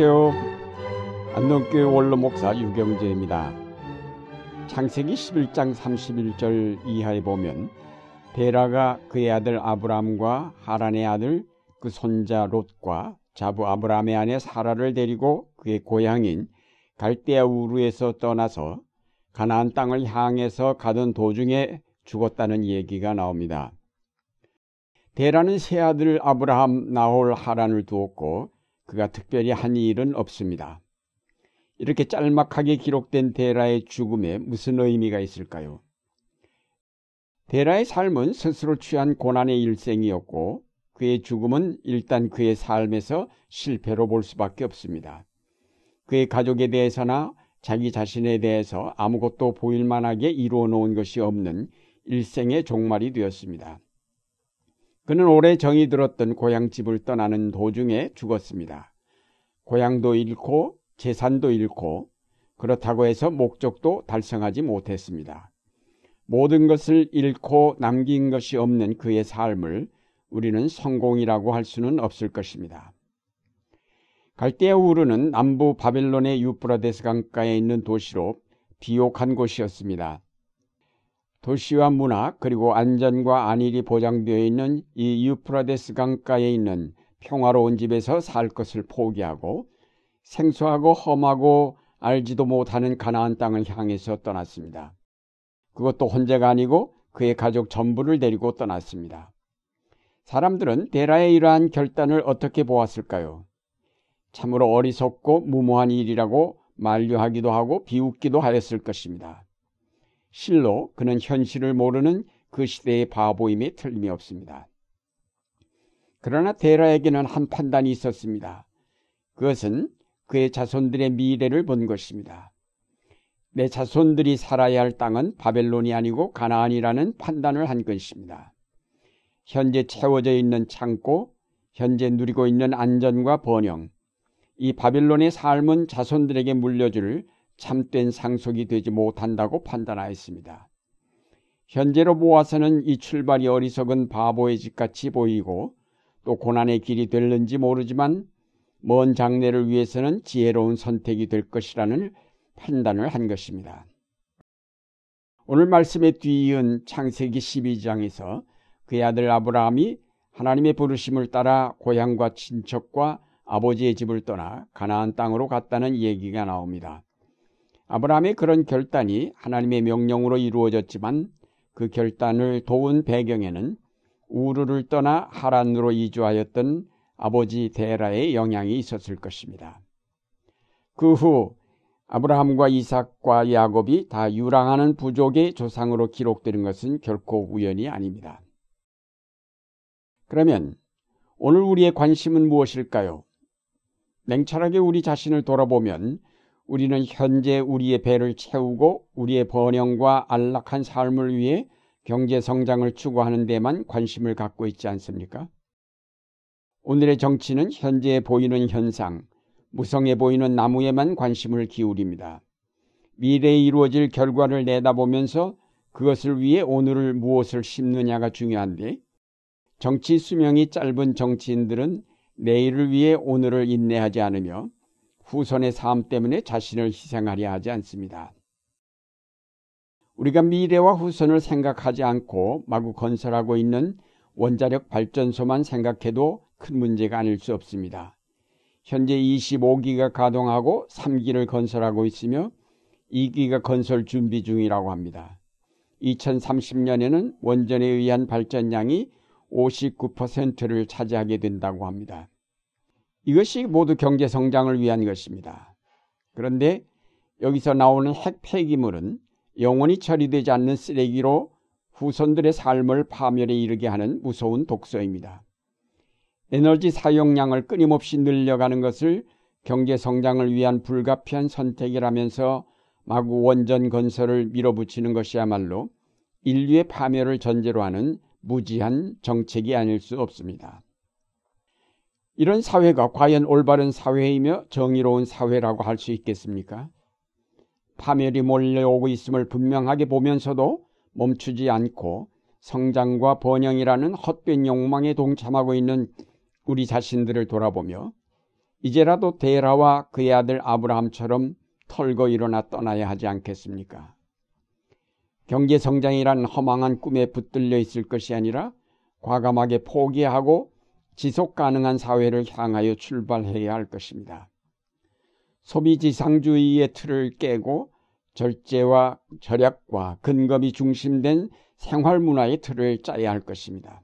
안녕하세요. 안동교회 원로 목사 유경재입니다. 창세기 11장 31절 이하에 보면 베라가 그의 아들 아브람과 하란의 아들 그 손자 롯과 자부 아브람의 아내 사라를 데리고 그의 고향인 갈대아 우르에서 떠나서 가나안 땅을 향해서 가던 도중에 죽었다는 얘기가 나옵니다. 베라는 세 아들 아브라함, 나홀, 하란을 두었고 그가 특별히 한 일은 없습니다. 이렇게 짤막하게 기록된 데라의 죽음에 무슨 의미가 있을까요? 데라의 삶은 스스로 취한 고난의 일생이었고 그의 죽음은 일단 그의 삶에서 실패로 볼 수밖에 없습니다. 그의 가족에 대해서나 자기 자신에 대해서 아무것도 보일 만하게 이루어 놓은 것이 없는 일생의 종말이 되었습니다. 그는 오래 정이 들었던 고향 집을 떠나는 도중에 죽었습니다. 고향도 잃고 재산도 잃고 그렇다고 해서 목적도 달성하지 못했습니다. 모든 것을 잃고 남긴 것이 없는 그의 삶을 우리는 성공이라고 할 수는 없을 것입니다. 갈대아 우르는 남부 바벨론의 유프라데스 강가에 있는 도시로 비옥한 곳이었습니다. 도시와 문화 그리고 안전과 안일이 보장되어 있는 이 유프라데스 강가에 있는 평화로운 집에서 살 것을 포기하고 생소하고 험하고 알지도 못하는 가나안 땅을 향해서 떠났습니다. 그것도 혼자가 아니고 그의 가족 전부를 데리고 떠났습니다. 사람들은 데라의 이러한 결단을 어떻게 보았을까요? 참으로 어리석고 무모한 일이라고 만류하기도 하고 비웃기도 하였을 것입니다. 실로 그는 현실을 모르는 그 시대의 바보임에 틀림이 없습니다. 그러나 데라에게는 한 판단이 있었습니다. 그것은 그의 자손들의 미래를 본 것입니다. 내 자손들이 살아야 할 땅은 바벨론이 아니고 가나안이라는 판단을 한 것입니다. 현재 채워져 있는 창고, 현재 누리고 있는 안전과 번영, 이 바벨론의 삶은 자손들에게 물려줄 참된 상속이 되지 못한다고 판단하였습니다. 현재로 모아서는 이 출발이 어리석은 바보의 집같이 보이고 또 고난의 길이 될는지 모르지만 먼 장래를 위해서는 지혜로운 선택이 될 것이라는 판단을 한 것입니다. 오늘 말씀에 뒤이은 창세기 12장에서 그의 아들 아브라함이 하나님의 부르심을 따라 고향과 친척과 아버지의 집을 떠나 가나안 땅으로 갔다는 얘기가 나옵니다. 아브라함의 그런 결단이 하나님의 명령으로 이루어졌지만 그 결단을 도운 배경에는 우르를 떠나 하란으로 이주하였던 아버지 데라의 영향이 있었을 것입니다. 그 후 아브라함과 이삭과 야곱이 다 유랑하는 부족의 조상으로 기록되는 것은 결코 우연이 아닙니다. 그러면 오늘 우리의 관심은 무엇일까요? 냉철하게 우리 자신을 돌아보면 우리는 현재 우리의 배를 채우고 우리의 번영과 안락한 삶을 위해 경제 성장을 추구하는 데만 관심을 갖고 있지 않습니까? 오늘의 정치는 현재 보이는 현상, 무성해 보이는 나무에만 관심을 기울입니다. 미래에 이루어질 결과를 내다보면서 그것을 위해 오늘을 무엇을 심느냐가 중요한데 정치 수명이 짧은 정치인들은 내일을 위해 오늘을 인내하지 않으며 후손의 삶 때문에 자신을 희생하려 하지 않습니다. 우리가 미래와 후손을 생각하지 않고 마구 건설하고 있는 원자력 발전소만 생각해도 큰 문제가 아닐 수 없습니다. 현재 25기가 가동하고 3기를 건설하고 있으며 2기가 건설 준비 중이라고 합니다. 2030년에는 원전에 의한 발전량이 59%를 차지하게 된다고 합니다. 이것이 모두 경제 성장을 위한 것입니다. 그런데 여기서 나오는 핵 폐기물은 영원히 처리되지 않는 쓰레기로 후손들의 삶을 파멸에 이르게 하는 무서운 독소입니다. 에너지 사용량을 끊임없이 늘려가는 것을 경제 성장을 위한 불가피한 선택이라면서 마구 원전 건설을 밀어붙이는 것이야말로 인류의 파멸을 전제로 하는 무지한 정책이 아닐 수 없습니다. 이런 사회가 과연 올바른 사회이며 정의로운 사회라고 할 수 있겠습니까? 파멸이 몰려오고 있음을 분명하게 보면서도 멈추지 않고 성장과 번영이라는 헛된 욕망에 동참하고 있는 우리 자신들을 돌아보며 이제라도 데라와 그의 아들 아브라함처럼 털고 일어나 떠나야 하지 않겠습니까? 경제 성장이란 허망한 꿈에 붙들려 있을 것이 아니라 과감하게 포기하고 지속 가능한 사회를 향하여 출발해야 할 것입니다. 소비 지상주의의 틀을 깨고 절제와 절약과 근검이 중심된 생활 문화의 틀을 짜야 할 것입니다.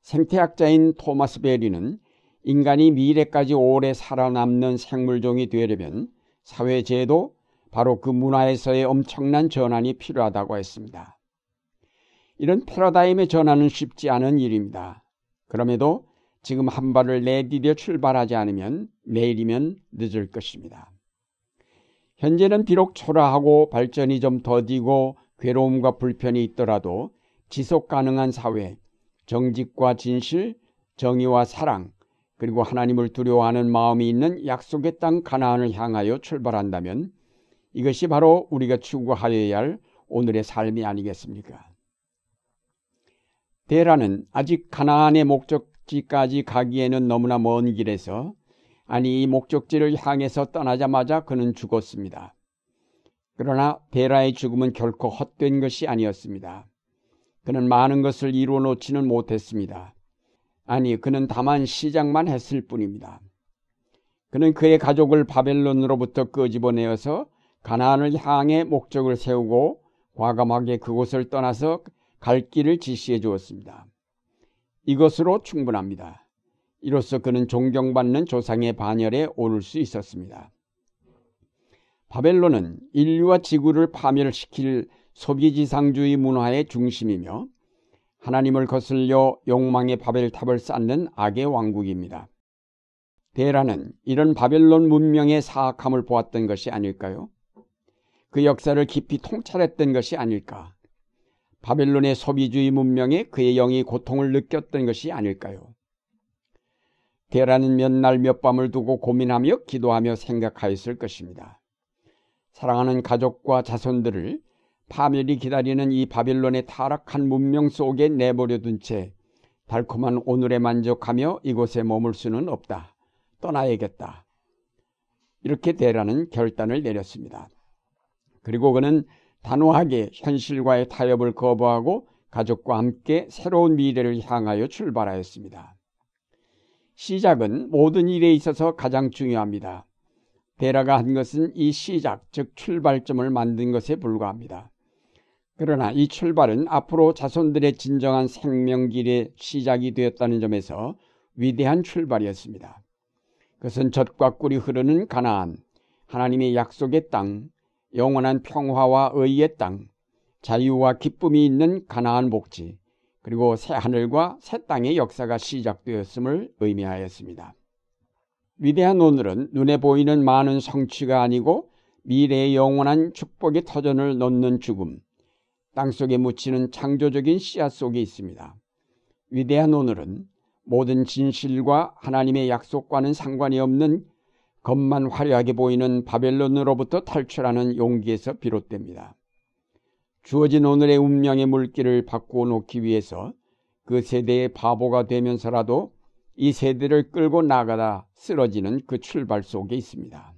생태학자인 토마스 베리는 인간이 미래까지 오래 살아남는 생물종이 되려면 사회 제도, 바로 그 문화에서의 엄청난 전환이 필요하다고 했습니다. 이런 패러다임의 전환은 쉽지 않은 일입니다. 그럼에도 지금 한 발을 내디뎌 출발하지 않으면 내일이면 늦을 것입니다. 현재는 비록 초라하고 발전이 좀 더디고 괴로움과 불편이 있더라도 지속 가능한 사회, 정직과 진실, 정의와 사랑, 그리고 하나님을 두려워하는 마음이 있는 약속의 땅 가나안을 향하여 출발한다면 이것이 바로 우리가 추구하여야 할 오늘의 삶이 아니겠습니까? 데라는 아직 가나안의 목적지까지 가기에는 너무나 먼 길에서 아니 이 목적지를 향해서 떠나자마자 그는 죽었습니다. 그러나 데라의 죽음은 결코 헛된 것이 아니었습니다. 그는 많은 것을 이루어 놓지는 못했습니다. 아니, 그는 다만 시작만 했을 뿐입니다. 그는 그의 가족을 바벨론으로부터 끄집어내어서 가나안을 향해 목적을 세우고 과감하게 그곳을 떠나서 갈 길을 지시해 주었습니다. 이것으로 충분합니다. 이로써 그는 존경받는 조상의 반열에 오를 수 있었습니다. 바벨론은 인류와 지구를 파멸시킬 소비지상주의 문화의 중심이며 하나님을 거슬려 욕망의 바벨탑을 쌓는 악의 왕국입니다. 베라는 이런 바벨론 문명의 사악함을 보았던 것이 아닐까요? 그 역사를 깊이 통찰했던 것이 아닐까? 바벨론의 소비주의 문명에 그의 영이 고통을 느꼈던 것이 아닐까요? 베라는 몇 날 몇 밤을 두고 고민하며 기도하며 생각하였을 것입니다. 사랑하는 가족과 자손들을 파멸이 기다리는 이 바빌론의 타락한 문명 속에 내버려 둔 채 달콤한 오늘에 만족하며 이곳에 머물 수는 없다. 떠나야겠다. 이렇게 대라는 결단을 내렸습니다. 그리고 그는 단호하게 현실과의 타협을 거부하고 가족과 함께 새로운 미래를 향하여 출발하였습니다. 시작은 모든 일에 있어서 가장 중요합니다. 데라가 한 것은 이 시작, 즉 출발점을 만든 것에 불과합니다. 그러나 이 출발은 앞으로 자손들의 진정한 생명길의 시작이 되었다는 점에서 위대한 출발이었습니다. 그것은 젖과 꿀이 흐르는 가나안, 하나님의 약속의 땅, 영원한 평화와 의의 땅, 자유와 기쁨이 있는 가나안 복지, 그리고 새 하늘과 새 땅의 역사가 시작되었음을 의미하였습니다. 위대한 오늘은 눈에 보이는 많은 성취가 아니고 미래의 영원한 축복의 터전을 놓는 죽음, 땅 속에 묻히는 창조적인 씨앗 속에 있습니다. 위대한 오늘은 모든 진실과 하나님의 약속과는 상관이 없는 겉만 화려하게 보이는 바벨론으로부터 탈출하는 용기에서 비롯됩니다. 주어진 오늘의 운명의 물길을 바꾸어 놓기 위해서 그 세대의 바보가 되면서라도 이 세대를 끌고 나가다 쓰러지는 그 출발 속에 있습니다.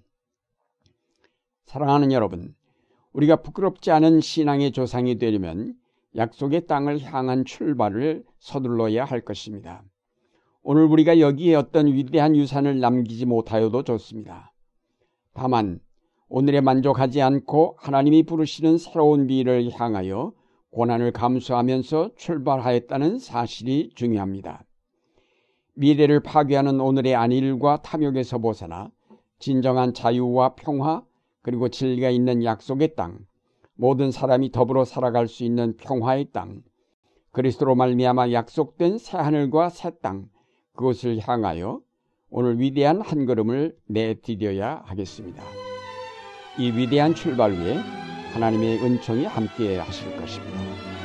사랑하는 여러분, 우리가 부끄럽지 않은 신앙의 조상이 되려면 약속의 땅을 향한 출발을 서둘러야 할 것입니다. 오늘 우리가 여기에 어떤 위대한 유산을 남기지 못하여도 좋습니다. 다만 오늘에 만족하지 않고 하나님이 부르시는 새로운 미래를 향하여 고난을 감수하면서 출발하였다는 사실이 중요합니다. 미래를 파괴하는 오늘의 안일과 탐욕에서 벗어나 진정한 자유와 평화, 그리고 진리가 있는 약속의 땅, 모든 사람이 더불어 살아갈 수 있는 평화의 땅, 그리스도로 말미암아 약속된 새 하늘과 새 땅, 그것을 향하여 오늘 위대한 한 걸음을 내디뎌야 하겠습니다. 이 위대한 출발 위에 하나님의 은총이 함께 하실 것입니다.